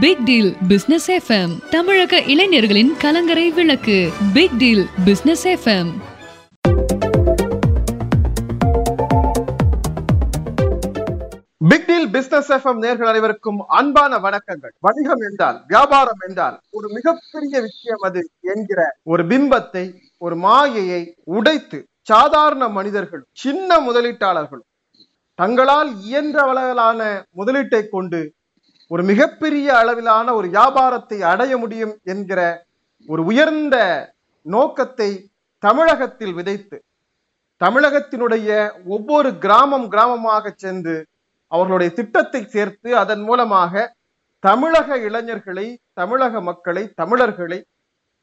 Big deal business FM தமிழக இளைஞர்களின் கலங்கரை விளக்கு. Big deal business FM big deal business FM நேர்கள் அனைவருக்கும் அன்பான வணக்கங்கள். வணிகம் என்றால் வியாபாரம் என்றால் ஒரு மிகப்பெரிய விஷயம் அது என்கிற ஒரு பிம்பத்தை ஒரு மாயையை உடைத்து சாதாரண மனிதர்கள் சின்ன முதலீட்டாளர்களும் தங்களால் இயன்ற வளர்களான முதலீட்டை கொண்டு ஒரு மிகப்பெரிய அளவிலான ஒரு வியாபாரத்தை அடைய முடியும் என்கிற ஒரு உயர்ந்த நோக்கத்தை தமிழகத்தில் விதைத்து தமிழகத்தினுடைய ஒவ்வொரு கிராமம் கிராமமாக சென்று அவர்களுடைய திட்டத்தை சேர்த்து அதன் மூலமாக தமிழக இளைஞர்களை தமிழக மக்களை தமிழர்களை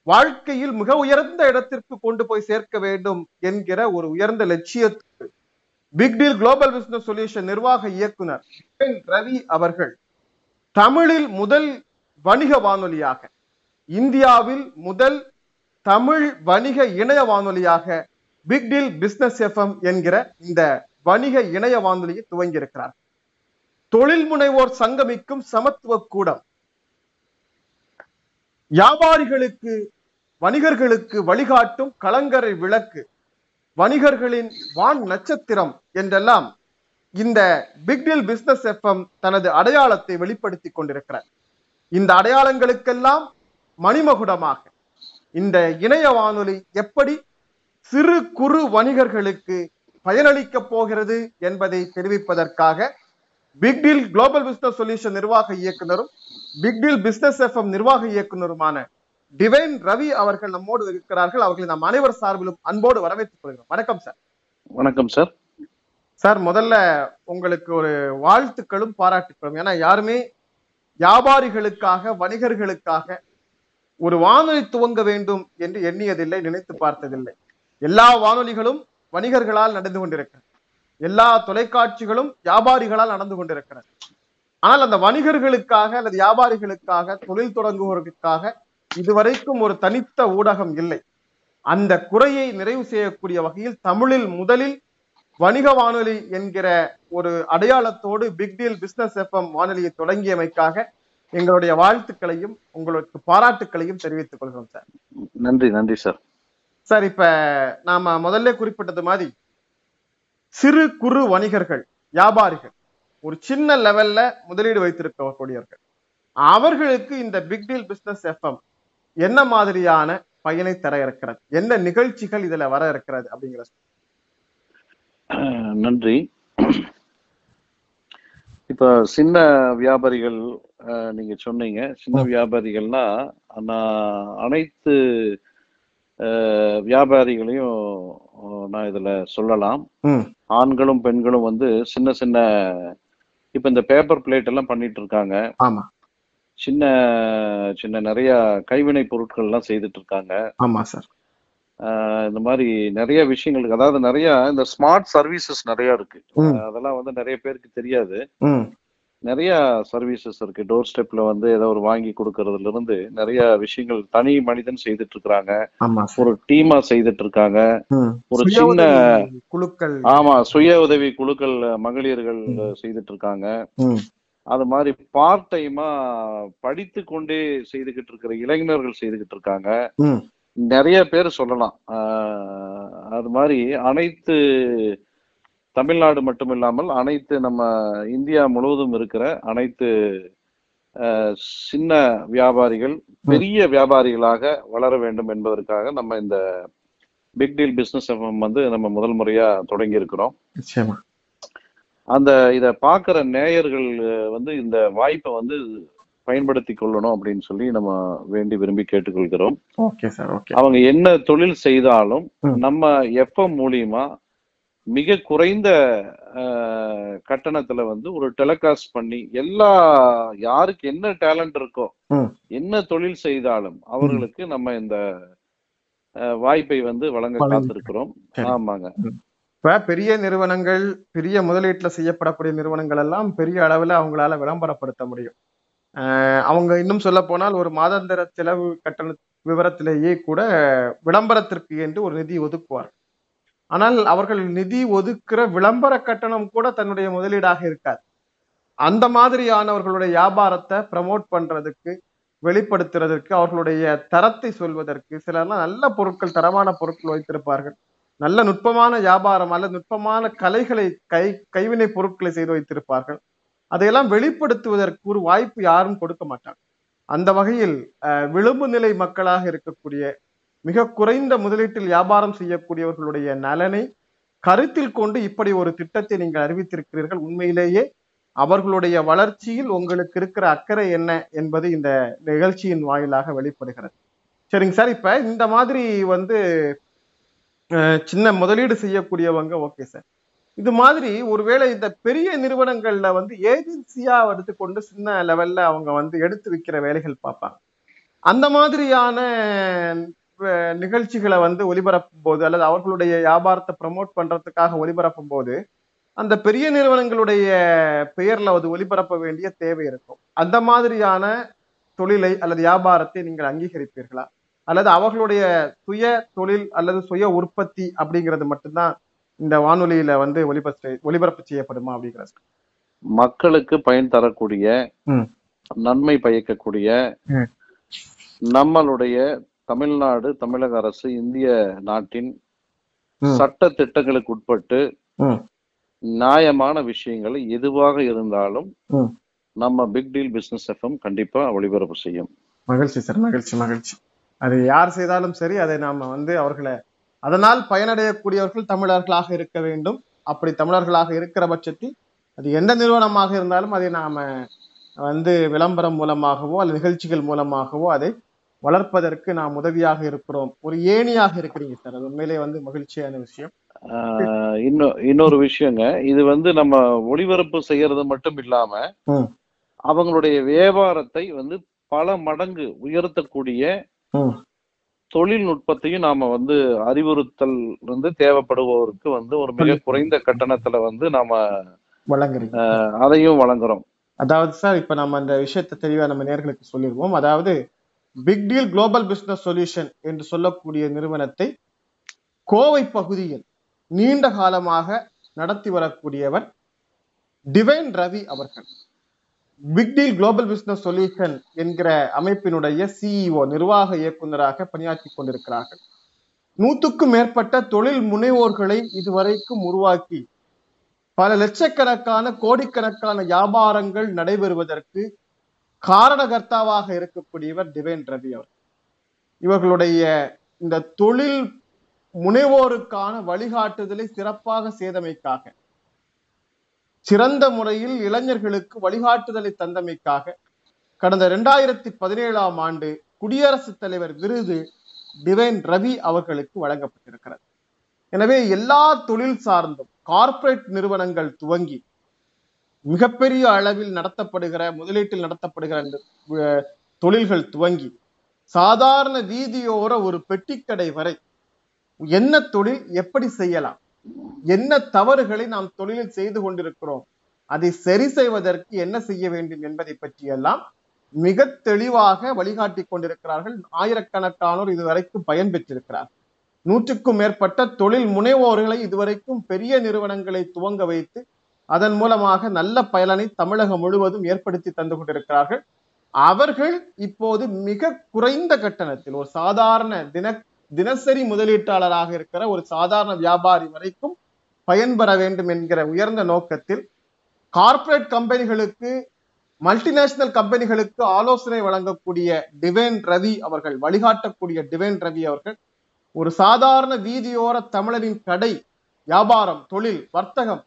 வாழ்க்கையில் மிக உயர்ந்த இடத்திற்கு கொண்டு போய் சேர்க்க வேண்டும் என்கிற ஒரு உயர்ந்த லட்சியத்துக்கு big deal global business solution நிர்வாக இயக்குனர் ரவி அவர்கள் தமிழில் முதல் வணிக வானொலியாக இந்தியாவில் முதல் தமிழ் வணிக இணைய வானொலியாக பிக் டீல் எஃப்எம் என்கிற இந்த வணிக இணைய வானொலியை துவங்கியிருக்கிறார். தொழில் முனைவோர் சங்கமிக்கும் சமத்துவ கூடம். வியாபாரிகளுக்கு வணிகர்களுக்கு வழிகாட்டும் கலங்கரை விளக்கு வணிகர்களின் வான் நட்சத்திரம் என்றெல்லாம் இந்த பிக் டீல் பிசினஸ் எஃப்எம் தனது அடையாளத்தை வெளிப்படுத்தி கொண்டிருக்கிறார். இந்த அடையாளங்களுக்கெல்லாம் மணிமகுடமாக இந்த இணைய வானொலி எப்படி சிறு குறு வணிகர்களுக்கு பயனளிக்க போகிறது என்பதை தெரிவிப்பதற்காக big deal global business solution நிர்வாக இயக்குனரும் பிக் டீல் பிசினஸ் எஃப்எம் நிர்வாக இயக்குனருமான டிவைன் ரவி அவர்கள் நம்மோடு இருக்கிறார்கள். அவர்களை நாம் அனைவர் சார்பிலும் அன்போடு வரவேற்றுக் கொள்கிறோம். வணக்கம் சார் வணக்கம் சார் சார் முதல்ல உங்களுக்கு ஒரு வாழ்த்துக்களும் பாராட்டுக்களும். ஏன்னா யாருமே வியாபாரிகளுக்காக வணிகர்களுக்காக ஒரு வானொலி துவங்க வேண்டும் என்று எண்ணியதில்லை நினைத்து பார்த்ததில்லை. எல்லா வானொலிகளும் வணிகர்களால் நடந்து கொண்டிருக்கிறது. எல்லா தொலைக்காட்சிகளும் வியாபாரிகளால் நடந்து கொண்டிருக்கிறது. ஆனால் அந்த வணிகர்களுக்காக அல்லது வியாபாரிகளுக்காக தொழில் தொடங்குவோர்களுக்காக இதுவரைக்கும் ஒரு தனித்த ஊடகம் இல்லை. அந்த குறையை நிறைவு செய்யக்கூடிய வகையில் தமிழில் முதலில் வணிக வானொலி என்கிற ஒரு அடையாளத்தோடு பிக் டீல் பிசினஸ் எஃப்எம் வானொலியை தொடங்கியமைக்காக எங்களுடைய வாழ்த்துக்களையும் உங்களுக்கு பாராட்டுக்களையும் தெரிவித்துக் கொள்கிறோம் சார். நன்றி நன்றி சார். சார் இப்ப நாம முதல்ல குறிப்பிட்டது மாதிரி சிறு குறு வணிகர்கள் வியாபாரிகள் ஒரு சின்ன லெவல்ல முதலீடு வைத்திருக்கக்கூடியவர்கள். அவர்களுக்கு இந்த பிக் டீல் பிசினஸ் எஃப்எம் என்ன மாதிரியான பயனை தர இருக்கிறது? என்ன நிகழ்ச்சிகள் இதுல வர இருக்கிறது அப்படிங்கிற நன்றி. இப்ப சின்ன வியாபாரிகள் நீங்க சொன்னீங்க. சின்ன வியாபாரிகள்னா நான் அனைத்து வியாபாரிகளையும் நான் இதுல சொல்லலாம். ஆண்களும் பெண்களும் வந்து சின்ன சின்ன இப்ப இந்த பேப்பர் பிளேட் எல்லாம் பண்ணிட்டு இருக்காங்க. ஆமா. சின்ன சின்ன நிறைய கைவினை பொருட்கள் எல்லாம் செய்துட்டு இருக்காங்க. ஆமா சார். இந்த மாதிரி நிறைய விஷயங்களுக்கு அதாவது நிறைய இந்த ஸ்மார்ட் சர்வீசஸ் நிறைய இருக்கு. அதெல்லாம் வந்து நிறைய பேருக்கு தெரியாது. நிறைய சர்வீசஸ் இருக்கு. டோர் ஸ்டெப்ல வந்து ஏதோ ஒரு வாங்கி கொடுக்கறதுல இருந்து நிறைய விஷயங்கள் தனி மனிதன் செய்துட்டு சார் ஒரு டீமா செய்துட்டு இருக்காங்க. ஒரு சின்ன- குழுக்கள். ஆமா சுய உதவி குழுக்கள் மகளிர்கள் செய்துட்டு இருக்காங்க. அது மாதிரி பார்ட் டைமா படித்து கொண்டே செய்துகிட்டு இருக்கிற இளைஞர்கள் செய்துகிட்டு இருக்காங்க. நிறைய பேர் சொல்லலாம். அது மாதிரி அனைத்து தமிழ்நாடு மட்டும் இல்லாமல் அனைத்து நம்ம இந்தியா முழுவதும் இருக்கிற அனைத்து சின்ன வியாபாரிகள் பெரிய வியாபாரிகளாக வளர வேண்டும் என்பதற்காக நம்ம இந்த பிக் டீல் பிசினஸ் வந்து நம்ம முதல் முறையா தொடங்கி இருக்கிறோம். அந்த இத பாக்குற நேயர்கள் வந்து இந்த வாய்ப்பை வந்து பயன்படுத்தி கொள்ளணும் அப்படின்னு சொல்லி நம்ம வேண்டி விரும்பி கேட்டுக்கொள்கிறோம். அவங்க என்ன தொழில் செய்தாலும். நம்ம எஃப்எம் மூலியமா மிக குறைந்த கட்டணத்துல வந்து ஒரு டெலிகாஸ்ட் பண்ணி எல்லா யாருக்கு என்ன டேலண்ட் இருக்கோ. என்ன தொழில் செய்தாலும் அவர்களுக்கு நம்ம இந்த வாய்ப்பை வந்து வழங்க காத்திருக்கிறோம். ஆமாங்க. இப்ப பெரிய நிறுவனங்கள் பெரிய முதலீட்டுல செய்யப்படக்கூடிய நிறுவனங்கள் எல்லாம் பெரிய அளவுல அவங்களால விளம்பரப்படுத்த முடியும். அவங்க இன்னும் சொல்ல போனால் ஒரு மாதாந்திர செலவு கட்டண விவரத்திலேயே கூட விளம்பரத்திற்கு என்று ஒரு நிதி ஒதுக்குவார். ஆனால் அவர்கள் நிதி ஒதுக்குற விளம்பர கட்டணம் கூட தன்னுடைய முதலீடாக இருக்காது. அந்த மாதிரியானவர்களுடைய வியாபாரத்தை ப்ரமோட் பண்றதுக்கு வெளிப்படுத்துறதற்கு அவர்களுடைய தரத்தை சொல்வதற்கு சிலர்லாம் நல்ல பொருட்கள் தரமான பொருட்கள் வைத்திருப்பார்கள். நல்ல நுட்பமான வியாபாரம் அல்லது நுட்பமான கலைகளை கை கைவினை பொருட்களை செய்து வைத்திருப்பார்கள். அதையெல்லாம் வெளிப்படுத்துவதற்கு ஒரு வாய்ப்பு யாரும் கொடுக்க மாட்டாங்க. அந்த வகையில் விளிம்பு நிலை மக்களாக இருக்கக்கூடிய மிக குறைந்த முதலீட்டில் வியாபாரம் செய்யக்கூடியவர்களுடைய நலனை கருத்தில் கொண்டு இப்படி ஒரு திட்டத்தை நீங்கள் அறிவித்திருக்கிறீர்கள். உண்மையிலேயே அவர்களுடைய வளர்ச்சியில் உங்களுக்கு இருக்கிற அக்கறை என்ன என்பது இந்த நிகழ்ச்சியின் வாயிலாக வெளிப்படுகிறது. சரிங்க சார் இப்ப இந்த மாதிரி வந்து சின்ன முதலீடு செய்யக்கூடியவங்க ஓகே சார். இது மாதிரி ஒருவேளை இந்த பெரிய நிறுவனங்கள்ல வந்து ஏஜென்சியா எடுத்துக்கொண்டு சின்ன லெவல்ல அவங்க வந்து எடுத்து வைக்கிற வேலைகள் பார்ப்பாங்க. அந்த மாதிரியான நிகழ்ச்சிகளை வந்து ஒலிபரப்பும் போது அல்லது அவர்களுடைய வியாபாரத்தை ப்ரமோட் பண்றதுக்காக ஒளிபரப்பும் போது அந்த பெரிய நிறுவனங்களுடைய பெயர்ல அது ஒளிபரப்ப வேண்டிய தேவை இருக்கும். அந்த மாதிரியான தொழிலை அல்லது வியாபாரத்தை நீங்கள் அங்கீகரிப்பீர்களா? அல்லது அவர்களுடைய சுய தொழில் அல்லது சுய உற்பத்தி அப்படிங்கிறது மட்டும்தான் இந்த வானொலியில வந்து ஒளிபரப்பு ஒளிபரப்பு செய்யப்படுமா அப்படிங்கிற மக்களுக்கு பயன் தரக்கூடிய. நன்மை பயக்கக்கூடிய. நம்மளுடைய தமிழ்நாடு தமிழக அரசு இந்திய நாட்டின். சட்ட திட்டங்களுக்கு உட்பட்டு. நியாயமான விஷயங்கள் எதுவாக இருந்தாலும். நம்ம பிக் டீல் பிசினஸ் எஃப்எம் கண்டிப்பா ஒளிபரப்பு செய்யும் மகிழ்ச்சி சார் மகிழ்ச்சி மகிழ்ச்சி அது யார் செய்தாலும் சரி அதை நாம வந்து அவர்களை அதனால் பயனடையக்கூடியவர்கள் தமிழர்களாக இருக்க வேண்டும். அப்படி தமிழர்களாக இருக்கிற பட்சத்தில் அது எந்த நிறுவனமாக இருந்தாலும் அதை நாம வந்து விளம்பரம் மூலமாகவோ அல்லது நிகழ்ச்சிகள் மூலமாகவோ அதை வளர்ப்பதற்கு நாம் உதவியாக இருக்கிறோம். ஒரு ஏணியாக இருக்கிறீங்க சார். அது உண்மையிலே வந்து மகிழ்ச்சியான விஷயம். ஆஹ் இன்னொ- இன்னொரு விஷயங்க. இது வந்து நம்ம ஒளிபரப்பு செய்யறது மட்டும் இல்லாம. அவங்களுடைய வியாபாரத்தை வந்து பல மடங்கு உயர்த்தக்கூடிய. தொழில்நுட்பத்தையும் நாம வந்து அறிவுறுத்தல் வந்து தேவைப்படுபவருக்கு வந்து ஒரு மிக குறைந்த கட்டணத்துல வந்து நாம வழங்குறீங்க. ஆஹ் அதையும் வழங்குறோம். அதாவது சார் இப்ப நம்ம அந்த விஷயத்தை தெளிவா நம்ம நேர்களுக்கு சொல்லிடுவோம் அதாவது big deal global business solution என்று சொல்லக்கூடிய நிறுவனத்தை கோவை பகுதியில் நீண்ட காலமாக நடத்தி வரக்கூடியவர் டிவைன் ரவி அவர்கள். பிக்டீல் குளோபல் பிசினஸ் சொல்யூஷன் என்கிற அமைப்பினுடைய சிஇஓ நிர்வாக இயக்குநராக பணியாற்றி கொண்டிருக்கிறார்கள். நூத்துக்கும் மேற்பட்ட தொழில் முனைவோர்களை இதுவரைக்கும் உருவாக்கி பல லட்சக்கணக்கான கோடிக்கணக்கான வியாபாரங்கள் நடைபெறுவதற்கு காரணகர்த்தாவாக இருக்கக்கூடியவர் டிவைன் ரவி அவர். இவர்களுடைய இந்த தொழில் முனைவோருக்கான வழிகாட்டுதலை சிறப்பாக செய்தமைக்காக சிறந்த முறையில் இளைஞர்களுக்கு வழிகாட்டுதலை தந்தமைக்காக கடந்த இரண்டாயிரத்தி பதினேழாம் ஆண்டு குடியரசுத் தலைவர் விருது டிவைன் ரவி அவர்களுக்கு வழங்கப்பட்டிருக்கிறது. எனவே எல்லா தொழில் சார்ந்தும் கார்ப்பரேட் நிறுவனங்கள் துவங்கி மிகப்பெரிய அளவில் நடத்தப்படுகிற முதலீட்டில் நடத்தப்படுகிற இந்த, தொழில்கள் துவங்கி சாதாரண வீதியோர ஒரு பெட்டிக்கடை வரை என்ன தொழில் எப்படி செய்யலாம் என்ன தவறுகளை நாம் தொழிலில் செய்து கொண்டிருக்கிறோம் அதை சரி செய்வதற்கு என்ன செய்ய வேண்டும் என்பதை பற்றியெல்லாம் மிக தெளிவாக வழிகாட்டி கொண்டிருக்கிறார்கள். ஆயிரக்கணக்கானோர் இதுவரைக்கும் பயன் பெற்றிருக்கிறார் நூற்றுக்கும் மேற்பட்ட தொழில் முனைவோர்களை இதுவரைக்கும் பெரிய நிறுவனங்களை துவங்க வைத்து அதன் மூலமாக நல்ல பயனை தமிழகம் முழுவதும் ஏற்படுத்தி தந்து கொண்டிருக்கிறார்கள். அவர்கள் இப்போது மிக குறைந்த கட்டணத்தில் ஒரு சாதாரண தின தினசரி முதலீட்டாளராக இருக்கிற ஒரு சாதாரண வியாபாரி வரைக்கும் பயன்பெற வேண்டும் என்கிற உயர்ந்த நோக்கத்தில் கார்ப்பரேட் கம்பெனிகளுக்கு மல்டிநேஷனல் கம்பெனிகளுக்கு ஆலோசனை வழங்கக்கூடிய டிவேன் ரவி அவர்கள் வழிகாட்டக்கூடிய டிவேன் ரவி அவர்கள் ஒரு சாதாரண வீதியோர தமிழரின் கடை வியாபாரம் தொழில் வர்த்தகம்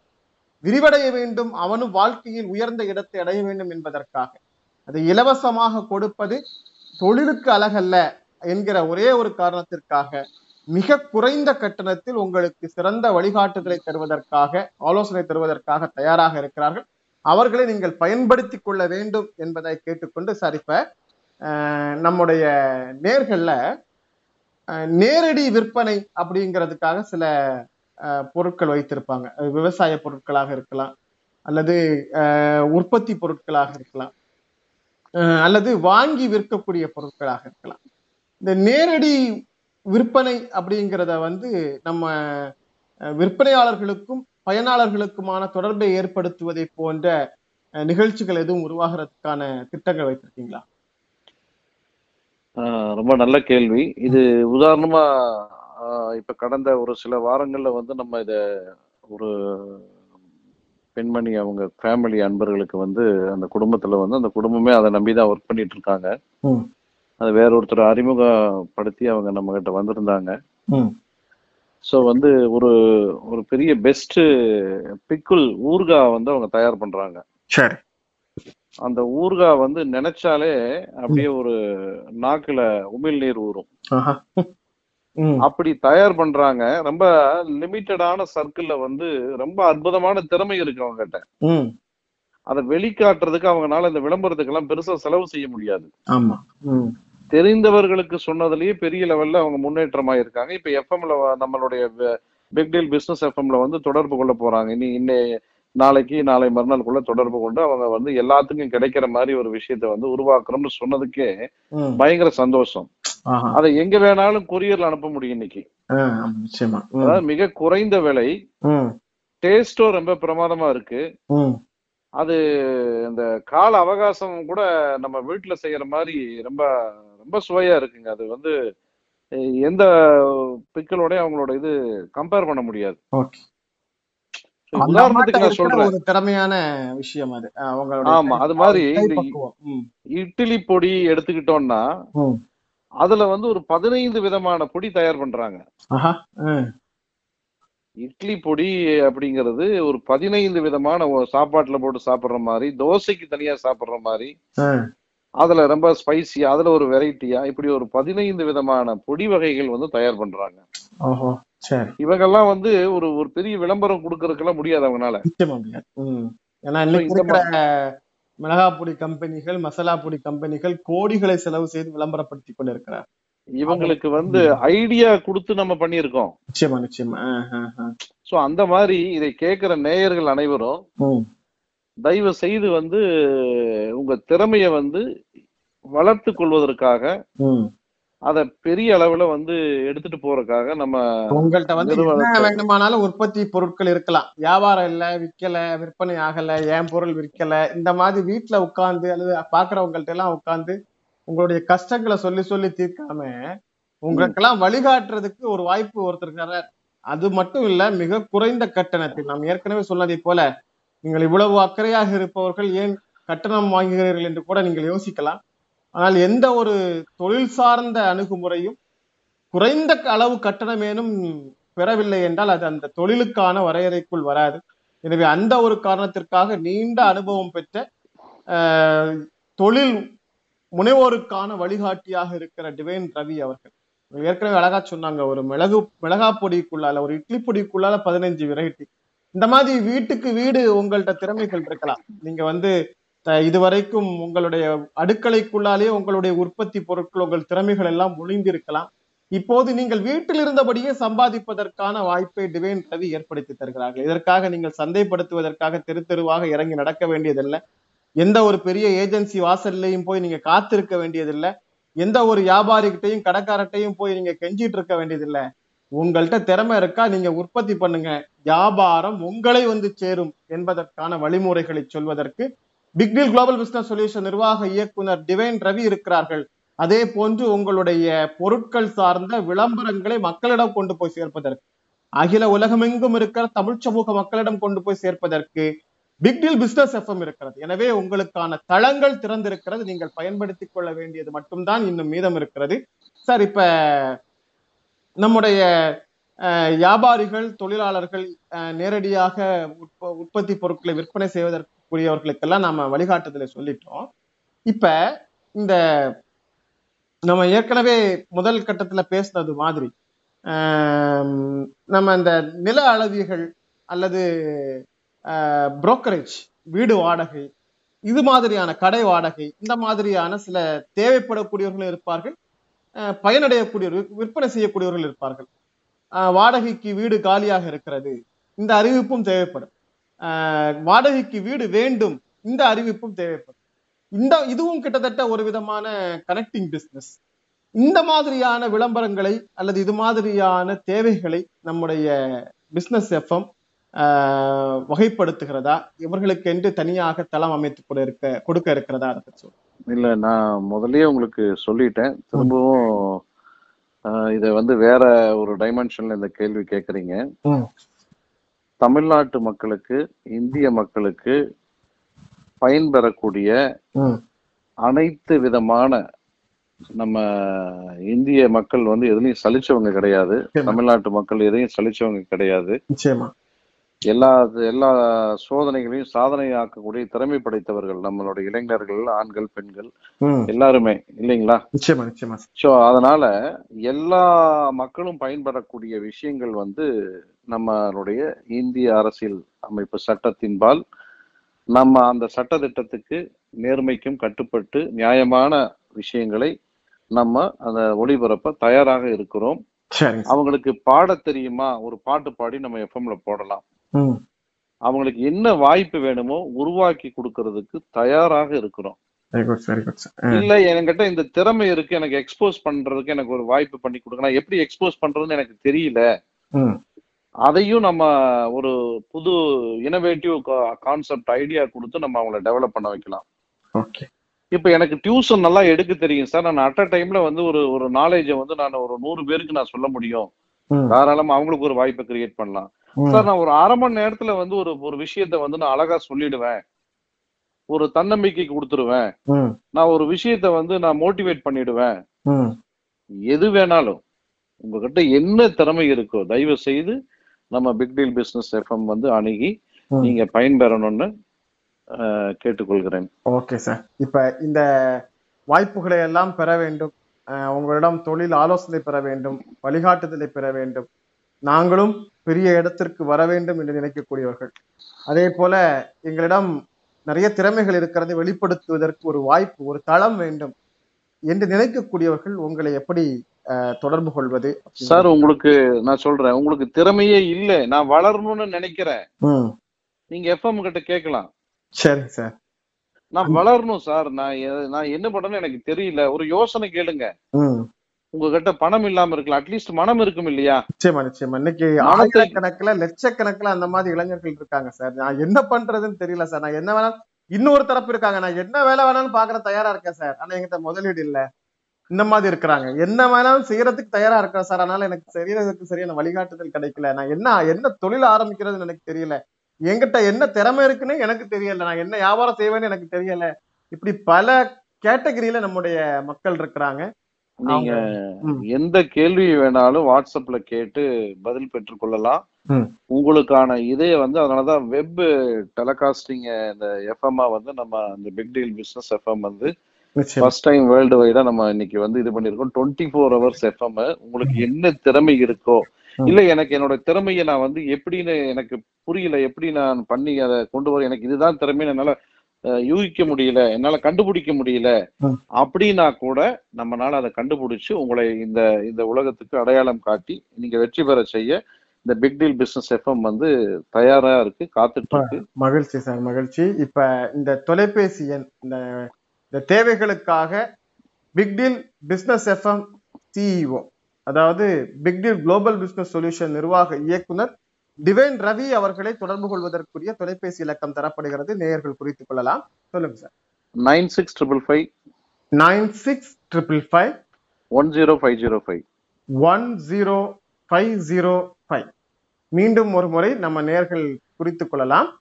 விரிவடைய வேண்டும் அவனும் வாழ்க்கையில் உயர்ந்த இடத்தை அடைய வேண்டும் என்பதற்காக. அதை இலவசமாக கொடுப்பது தொழிலுக்கு அழகல்ல என்கிற ஒரே ஒரு காரணத்திற்காக மிக குறைந்த கட்டணத்தில் உங்களுக்கு சிறந்த வழிகாட்டுதலை தருவதற்காக ஆலோசனை தருவதற்காக தயாராக இருக்கிறார்கள். அவர்களை நீங்கள் பயன்படுத்தி கொள்ள வேண்டும் என்பதை கேட்டுக்கொண்டு சார் இப்ப அஹ், நம்முடைய நேர்கள்ல அஹ், நேரடி விற்பனை அப்படிங்கிறதுக்காக சில பொருட்கள் வைத்திருப்பாங்க. விவசாய பொருட்களாக இருக்கலாம் அல்லது உற்பத்தி பொருட்களாக இருக்கலாம் அஹ், அல்லது வாங்கி விற்கக்கூடிய பொருட்களாக இருக்கலாம். இந்த நேரடி விற்பனை அப்படிங்கிறத வந்து நம்ம விற்பனையாளர்களுக்கும் பயனாளர்களுக்குமான தொடர்பை ஏற்படுத்துவதை போன்ற நிகழ்ச்சிகள் எதுவும் உருவாகிறதுக்கான திட்டங்கள் வைத்திருக்கீங்களா? ஆஹ் ரொம்ப நல்ல கேள்வி. இது உதாரணமா இப்ப கடந்த ஒரு சில வாரங்கள்ல வந்து நம்ம இத ஒரு பெண்மணி அவங்க ஃபேமிலி அன்பர்களுக்கு வந்து அந்த குடும்பத்துல வந்து அந்த குடும்பமே அதை நம்பி தான் ஒர்க் பண்ணிட்டு இருக்காங்க. அது வேற ஒருத்தர் அறிமுகப்படுத்தி அவங்க நம்ம கிட்ட வந்திருந்தாங்க. ஸோ வந்து ஒரு ஒரு பெரிய பெஸ்ட் பிக்குள் ஊர்காய் வந்து அவங்க தயார் பண்றாங்க. சரி. அந்த ஊர்காய் வந்து நினைச்சாலே அப்படியே ஒரு நாக்குல உமிழ் நீர் ஊறும். அப்படி தயார் பண்றாங்க. ரொம்ப லிமிட்டடான சர்க்கிள்ல வந்து ரொம்ப அற்புதமான திறமை இருக்கு அவங்க கிட்ட. அதை வெளிக்காட்டுறதுக்கு அவங்கனால இந்த விளம்பரத்துக்கு எல்லாம் பெருசா செலவு செய்ய முடியாது. ஆமா. தெரிந்தவர்களுக்கு சொன்னதுலயே பெரிய லெவல்ல அவங்க முன்னேற்றமா இருக்காங்க. இப்ப எஃப்எம்ல நம்மளுடைய பிக் டீல் பிசினஸ் எஃப்எம்ல வந்து தொடர்பு கொள்ள போறாங்க. இனி இன்னை நாளைக்கு நாளை மறுநாளுக்குள்ள தொடர்பு கொண்டு அவங்க வந்து எல்லாத்துக்கும் கிடைக்கிற மாதிரி ஒரு விஷயத்த வந்து உருவாக்குறோம்னு சொன்னதுக்கே பயங்கர சந்தோஷம். அதை எங்க வேணாலும் கொரியர்ல அனுப்ப முடியும் இன்னைக்கு. அதாவது மிக குறைந்த விலை. டேஸ்டும் ரொம்ப பிரமாதமா இருக்கு. அது இந்த கால அவகாசம் கூட நம்ம வீட்டுல செய்யற மாதிரி ரொம்ப ரொம்ப சுவையா இருக்குங்க. அது வந்து எந்த பிக்களோட அவங்களோட இது கம்பேர் பண்ண முடியாது. உதாரணத்துக்கு நான் இருக்கிற சொல்றேன். ஒரு திறமையான விஷயம் அது. ஆமா மாதிரி இட்லி பொடி எடுத்துக்கிட்டோம்னா அதுல வந்து ஒரு பதினைந்து விதமான பொடி தயார் பண்றாங்க. இட்லி பொடி அப்படிங்கிறது ஒரு பதினைந்து விதமான சாப்பாட்டுல போட்டு சாப்பிடுற மாதிரி தோசைக்கு தனியா சாப்பிடுற மாதிரி அதுல ரொம்ப ஸ்பைசியா அதுல ஒரு வெரைட்டியா இப்படி ஒரு பதினைந்து விதமான பொடி வகைகள் வந்து தயார் பண்றாங்க. இவங்கெல்லாம் வந்து ஒரு ஒரு பெரிய விளம்பரம் கொடுக்கறதுக்கெல்லாம் முடியாது ம். ஏன்னா மிளகா பொடி கம்பெனிகள் மசாலா பொடி கம்பெனிகள் கோடிகளை செலவு செய்து விளம்பரப்படுத்தி கொண்டிருக்கிறார். இவங்களுக்கு வந்து ஐடியா கொடுத்து நம்ம பண்ணியிருக்கோம். நிச்சயமா நிச்சயமா. சோ அந்த மாதிரி இதை கேட்கிற நேயர்கள் அனைவரும் தயவு செய்து வந்து உங்க திறமைய வந்து வளர்த்து கொள்வதற்காக அதை பெரிய அளவுல வந்து எடுத்துட்டு போறதுக்காக நம்ம உங்கள்ட்ட வந்து என்ன வேண்டுமானாலும் உற்பத்தி பொருட்கள் இருக்கலாம். வியாபாரம் இல்ல விற்கல விற்பனை ஆகல என் பொருள் விற்கல இந்த மாதிரி வீட்டுல உட்கார்ந்து அல்லது பாக்குறவங்கள்ட்ட எல்லாம் உட்கார்ந்து உங்களுடைய கஷ்டங்களை சொல்லி சொல்லி தீர்க்காம உங்களுக்கெல்லாம் வழிகாட்டுறதுக்கு ஒரு வாய்ப்பு ஒருத்தர் தர்றார் அது மட்டும் இல்ல மிக குறைந்த கட்டணத்தில் நாம் ஏற்கனவே சொன்னதை போல நீங்கள் இவ்வளவு அக்கறையாக இருப்பவர்கள் ஏன் கட்டணம் வாங்குகிறீர்கள் என்று கூட நீங்கள் யோசிக்கலாம். ஆனால் எந்த ஒரு தொழில் சார்ந்த அணுகுமுறையும் குறைந்த அளவு கட்டணமேனும் பெறவில்லை என்றால் அது அந்த தொழிலுக்கான வரையறைக்குள் வராது. எனவே அந்த ஒரு காரணத்திற்காக நீண்ட அனுபவம் பெற்ற ஆஹ், தொழில் முனைவோருக்கான வழிகாட்டியாக இருக்கிற டிவைன் ரவி அவர்கள். ஏற்கனவே அழகா சொன்னாங்க ஒரு மிளகு மிளகா பொடிக்குள்ளால ஒரு இட்லி பொடிக்குள்ளால பதினஞ்சு வெரைட்டி. இந்த மாதிரி வீட்டுக்கு வீடு உங்கள்ட்ட திறமைகள் இருக்கலாம். நீங்க வந்து இதுவரைக்கும் உங்களுடைய அடுக்கலைக்குள்ளாலே உங்களுடைய உற்பத்தி பொருட்கள் உங்கள் திறமைகள் எல்லாம் ஒளிந்திருக்கலாம். இப்போது நீங்கள் வீட்டில் இருந்தபடியே சம்பாதிப்பதற்கான வாய்ப்பை டிவைன் ரவி ஏற்படுத்தி தருகிறார்கள். இதற்காக நீங்கள் சந்தைப்படுத்துவதற்காக தெரு தெருவாக இறங்கி நடக்க வேண்டியதில்லை. எந்த ஒரு பெரிய ஏஜென்சி வாசல்லையும் போய் நீங்க காத்திருக்க வேண்டியதில்லை. எந்த ஒரு வியாபாரிகிட்டையும் கடைக்காரட்டையும் போய் நீங்க கெஞ்சிட்டு இருக்க வேண்டியதில்லை. உங்கள்கிட்ட திறமை இருக்கா? நீங்க உற்பத்தி பண்ணுங்க. வியாபாரம் உங்களை வந்து சேரும் என்பதற்கான வழிமுறைகளை சொல்வதற்கு big deal global business solution நிர்வாக இயக்குனர் டிவைன் ரவி இருக்கிறார்கள். அதே போன்று உங்களுடைய பொருட்கள் சார்ந்த விளம்பரங்களை மக்களிடம் கொண்டு போய் சேர்ப்பதற்கு அகில உலகமெங்கும் இருக்கிற தமிழ் சமூக மக்களிடம் கொண்டு போய் சேர்ப்பதற்கு பிக் டீல் பிசினஸ் எஃப்எம் இருக்கிறது. எனவே உங்களுக்கான தளங்கள் திறந்திருக்கிறது. நீங்கள் பயன்படுத்திக் கொள்ள வேண்டியது மட்டும்தான் இன்னும் மீதம் இருக்கிறது. சார் இப்ப நம்முடைய வியாபாரிகள் தொழிலாளர்கள் நேரடியாக உற்ப- உற்பத்தி பொருட்களை விற்பனை செய்வதற்குரியவர்களுக்கெல்லாம் நாம வழிகாட்டுதலை சொல்லிட்டோம். இப்ப இந்த நம்ம ஏற்கனவே முதல் கட்டத்துல பேசினது மாதிரி நம்ம இந்த நில அளவிகள் அல்லது புரோக்கரேஜ் வீடு வாடகை இது மாதிரியான கடை வாடகை இந்த மாதிரியான சில தேவைப்படக்கூடியவர்கள் இருப்பார்கள். பயனடையக்கூடியவர்கள் விற்பனை செய்யக்கூடியவர்கள் இருப்பார்கள். வாடகைக்கு வீடு காலியாக இருக்கிறது. இந்த அறிவிப்பும் தேவைப்படும். வாடகைக்கு வீடு வேண்டும். இந்த அறிவிப்பும் தேவைப்படும். இந்த இதுவும் கிட்டத்தட்ட ஒரு விதமான கனெக்டிங் பிசினஸ் இந்த மாதிரியான விளம்பரங்களை அல்லது இது மாதிரியான தேவைகளை நம்முடைய பிசினஸ் எஃப்எம் ஆஹ் வகைப்படுத்துகிறதா? இவர்களுக்கென்று தனியாக தளம் அமைத்து கொடு இருக்க கொடுக்க இருக்கிறதா? அதை பற்றி சொல்லுங்க. இல்ல நான் முதல்லயே உங்களுக்கு சொல்லிட்டேன் திரும்பவும் இதை வந்து வேற ஒரு டைமென்ஷன்ல இந்த கேள்வி கேக்குறீங்க. தமிழ்நாட்டு மக்களுக்கு இந்திய மக்களுக்கு பயன்பெறக்கூடிய. அனைத்து விதமான நம்ம இந்திய மக்கள் வந்து எதுலயும் சலிச்சவங்க கிடையாது. தமிழ்நாட்டு மக்கள் எதையும் சலிச்சவங்க கிடையாது நிச்சயமா எல்லா எல்லா சோதனைகளையும் சாதனையாக்கக்கூடிய திறமை படைத்தவர்கள் நம்மளுடைய இளைஞர்கள் ஆண்கள் பெண்கள். எல்லாருமே இல்லைங்களா நிச்சயமா நிச்சயமா ஸோ அதனால எல்லா மக்களும் பயன்படக்கூடிய விஷயங்கள் வந்து நம்மளுடைய இந்திய அரசியல் அமைப்பு சட்டத்தின்பால் நம்ம அந்த சட்ட திட்டத்துக்கு நேர்மைக்கும் கட்டுப்பட்டு நியாயமான விஷயங்களை நம்ம அந்த ஒளிபரப்ப தயாராக இருக்கிறோம். அவங்களுக்கு பாட தெரியுமா ஒரு பாட்டு பாடி நம்ம எஃப்எம்ல போடலாம். அவங்களுக்கு என்ன வாய்ப்பு வேணுமோ உருவாக்கி கொடுக்கறதுக்கு தயாராக இருக்கிறோம். இல்ல என்கிட்ட இந்த திறமை இருக்கு எனக்கு எக்ஸ்போஸ் பண்றதுக்கு எனக்கு ஒரு வாய்ப்பு பண்ணி கொடுங்க. நான் எப்படி எக்ஸ்போஸ் பண்றதுன்னு எனக்கு தெரியல. அதையும் நம்ம ஒரு புது இனோவேட்டிவ் கான்செப்ட் ஐடியா கொடுத்து நம்ம அவங்கள டெவலப் பண்ண வைக்கலாம். ஓகே இப்ப எனக்கு டியூஷன் நல்லா எடுக்க தெரியும் சார் நான் அட் அ டைம்ல வந்து ஒரு ஒரு நாலேஜை வந்து நான் ஒரு நூறு பேருக்கு நான் சொல்ல முடியும். தாராளமா அவங்களுக்கு ஒரு வாய்ப்பை கிரியேட் பண்ணலாம். சார் நான் ஒரு அரை மணி நேரத்துல வந்து ஒரு ஒரு விஷயத்த வந்து நான் அழகா சொல்லிடுவேன் ஒரு தன்னம்பிக்கை கொடுத்துருவேன். நான் ஒரு விஷயத்த வந்து நான் மோட்டிவேட் பண்ணிடுவேன். எது வேணாலும் உங்ககிட்ட என்ன திறமை இருக்கோ தயவு செய்து நம்ம பிக் டீல் பிசினஸ் எஃப்எம் வந்து அணுகி. நீங்க பயன்பெறணும்னு கேட்டுக்கொள்கிறேன் ஓகே சார் இப்ப இந்த வாய்ப்புகளை எல்லாம் பெற வேண்டும் உங்களிடம் தொழில் ஆலோசனை பெற வேண்டும் வழிகாட்டுதலை பெற வேண்டும். நாங்களும் பெரிய இடத்திற்கு வர வேண்டும் என்று நினைக்கக்கூடியவர்கள். அதே போல எங்களிடம் நிறைய திறமைகள் இருக்கிறதை வெளிப்படுத்துவதற்கு ஒரு வாய்ப்பு ஒரு தளம் வேண்டும் என்று நினைக்கக்கூடியவர்கள் உங்களை எப்படி தொடர்பு கொள்வது? சார் உங்களுக்கு நான் சொல்றேன். உங்களுக்கு திறமையே இல்ல. நான் வளரணும்னு நினைக்கிறேன். நீங்க எஃப்எம் கிட்ட கேட்கலாம். சரிங்க சார். நான் வளரணும் சார். நான் நான் என்ன பண்ணணும்னு எனக்கு தெரியல. ஒரு யோசனை கேளுங்க. உங்ககிட்ட பணம் இல்லாம இருக்கலாம். அட்லீஸ்ட் மனம் இருக்கும் இல்லையா? நிச்சயமா நிச்சயமா. இன்னைக்கு ஆயிரக்கணக்கில் லட்சக்கணக்கில் அந்த மாதிரி இளைஞர்கள் இருக்காங்க சார். நான் என்ன பண்றதுன்னு தெரியல சார். நான் என்ன வேணாலும் இன்னொரு தரப்பு இருக்காங்க. நான் என்ன வேலை வேணாலும் பாக்குற தயாரா இருக்கேன் சார். ஆனா என்கிட்ட முதலீடு இல்ல. இந்த மாதிரி இருக்கிறாங்க. என்ன வேணாலும் செய்யறதுக்கு தயாரா இருக்கேன் சார். அதனால எனக்கு செய்யறதுக்கு சரியான வழிகாட்டுதல் கிடைக்கல. நான் என்ன என்ன தொழில் ஆரம்பிக்கிறதுன்னு எனக்கு தெரியல. என்கிட்ட என்ன திறமை இருக்குன்னு எனக்கு தெரியல. நான் என்ன வியாபாரம் செய்வேன்னு எனக்கு தெரியல. இப்படி பல கேட்டகரியில நம்முடைய மக்கள் இருக்கிறாங்க. நீங்க. எந்த கேள்வி வேணாலும் வாட்ஸ்அப்ல கேட்டு பதில் பெற்றுக்கொள்ளலாம். உங்களுக்கான இதே வந்து அதனாலதான் வெப் டெலகாஸ்டிங் இந்த எஃப்எம் வந்து நம்ம இந்த பிக் டீல் பிசினஸ் எஃப்எம் வந்து ஃபர்ஸ்ட் டைம் வேர்ல்டு வைடா நம்ம இன்னைக்கு வந்து இது பண்ணிருக்கோம் டுவெண்ட்டி ஃபோர் ஹவர்ஸ் எஃப்எம் உங்களுக்கு என்ன திறமை இருக்கோ. இல்ல எனக்கு என்னோட திறமையை நான் வந்து எப்படின்னு எனக்கு புரியல எப்படி நான் பண்ணி அதை கொண்டு வர எனக்கு இதுதான் திறமைன்னு என்னால யூகிக்க முடியல என்னால கண்டுபிடிக்க முடியல. அப்படின்னா கூட நம்மனால அதை கண்டுபிடிச்சு உங்களை இந்த இந்த உலகத்துக்கு அடையாளம் காட்டி நீங்க வெற்றி பெற செய்ய இந்த பிக் டீல் பிசினஸ் எஃப்எம் வந்து தயாரா இருக்கு காத்துட்டு இருக்கு. மகிழ்ச்சி சார் மகிழ்ச்சி. இப்ப இந்த தொலைபேசி எண் இந்த இந்த தேவைகளுக்காக big deal business FM CEO அதாவது big deal global business solution நிர்வாக இயக்குனர் டிவைன் ரவி அவர்களை தொடர்பு கொள்வதற்குரிய தொலைபேசி இலக்கம் தரப்படுகிறது. நேயர்கள் குறித்துக் கொள்ளலாம். சொல்லுங்க sir. Nine six triple five. Nine six triple five. One zero five zero five. One zero five zero five. மீண்டும் ஒரு முறை நம்ம நேயர்கள் குறித்துக் கொள்ளலாம்.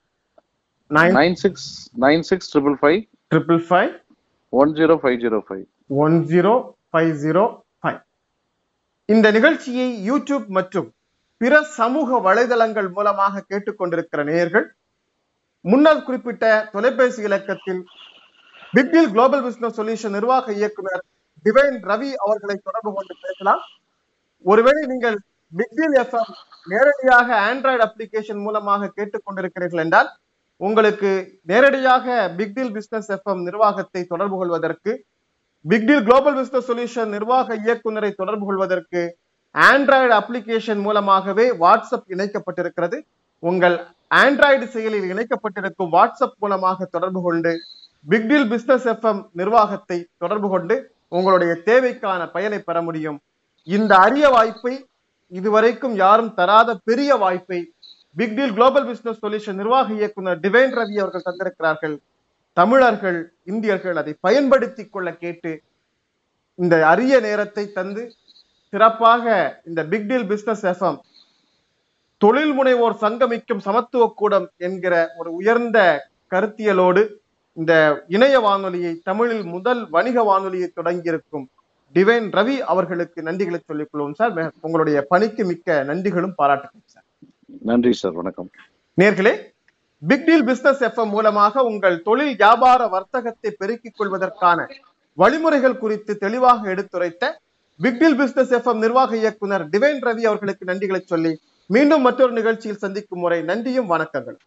Nine six nine six triple five. Triple five. One zero five zero five. One zero five zero இந்த நிகழ்ச்சியை YouTube மற்றும் பிற சமூக வலைதளங்கள் மூலமாக கேட்டுக்கொண்டிருக்கிற நேயர்கள் முன்னர் குறிப்பிட்ட தொலைபேசி இலக்கத்தில் பிக்டில் குளோபல் பிசினஸ் சொல்யூஷன் நிர்வாக இயக்குனர் டிவைன் ரவி அவர்களை தொடர்பு கொண்டு பேசலாம். ஒருவேளை நீங்கள் பிக்டில் எஃப்எம் நேரடியாக ஆண்ட்ராய்டு அப்ளிகேஷன் மூலமாக கேட்டுக்கொண்டிருக்கிறீர்கள் என்றால் உங்களுக்கு நேரடியாக பிக்டில் பிசினஸ் எஃப்எம் நிர்வாகத்தை தொடர்பு கொள்வதற்கு பிக்டில் குளோபல் பிசினஸ் சொல்யூஷன் நிர்வாக இயக்குநரை தொடர்பு கொள்வதற்கு ஆண்ட்ராய்டு அப்ளிகேஷன் மூலமாகவே வாட்ஸ்அப் இணைக்கப்பட்டிருக்கிறது. உங்கள் ஆண்ட்ராய்டு செயலில் இணைக்கப்பட்டிருக்கும் வாட்ஸ்அப் மூலமாக தொடர்பு கொண்டு பிக்டில் பிசினஸ் எஃப்எம் நிர்வாகத்தை தொடர்பு கொண்டு உங்களுடைய தேவைக்கான பயனை பெற முடியும். இந்த அரிய வாய்ப்பை இதுவரைக்கும் யாரும் தராத பெரிய வாய்ப்பை big deal global business solution நிர்வாக இயக்குனர் டிவைன் ரவி அவர்கள் தந்திருக்கிறார்கள். தமிழர்கள் இந்தியர்கள் அதை பயன்படுத்திக் கொள்ள கேட்டு இந்த அரிய நேரத்தை தந்து சிறப்பாக இந்த பிக் டீல் பிசினஸ் எஃப்எம் தொழில் முனைவோர் சங்கமிக்கும் சமத்துவ கூடம் என்கிற ஒரு உயர்ந்த கருத்தியலோடு இந்த இணைய வானொலியை தமிழில் முதல் வணிக வானொலியை தொடங்கியிருக்கும் டிவைன் ரவி அவர்களுக்கு நன்றிகளை சொல்லிக் கொள்வோம் சார். உங்களுடைய பணிக்கு மிக்க நன்றிகளும் பாராட்டுகளும் சார். நன்றி சார். வணக்கம். நேர்களே பிக் டீல் பிசினஸ் எஃப்எம் மூலமாக உங்கள் தொழில் வியாபார வர்த்தகத்தை பெருக்கிக் கொள்வதற்கான வழிமுறைகள் குறித்து தெளிவாக எடுத்துரைத்த பிக் டீல் பிசினஸ் எஃப்எம் நிர்வாக இயக்குனர் டிவைன் ரவி அவர்களுக்கு நன்றிகளை சொல்லி மீண்டும் மற்றொரு நிகழ்ச்சியில் சந்திக்கும் முறை நன்றியும் வணக்கங்கள்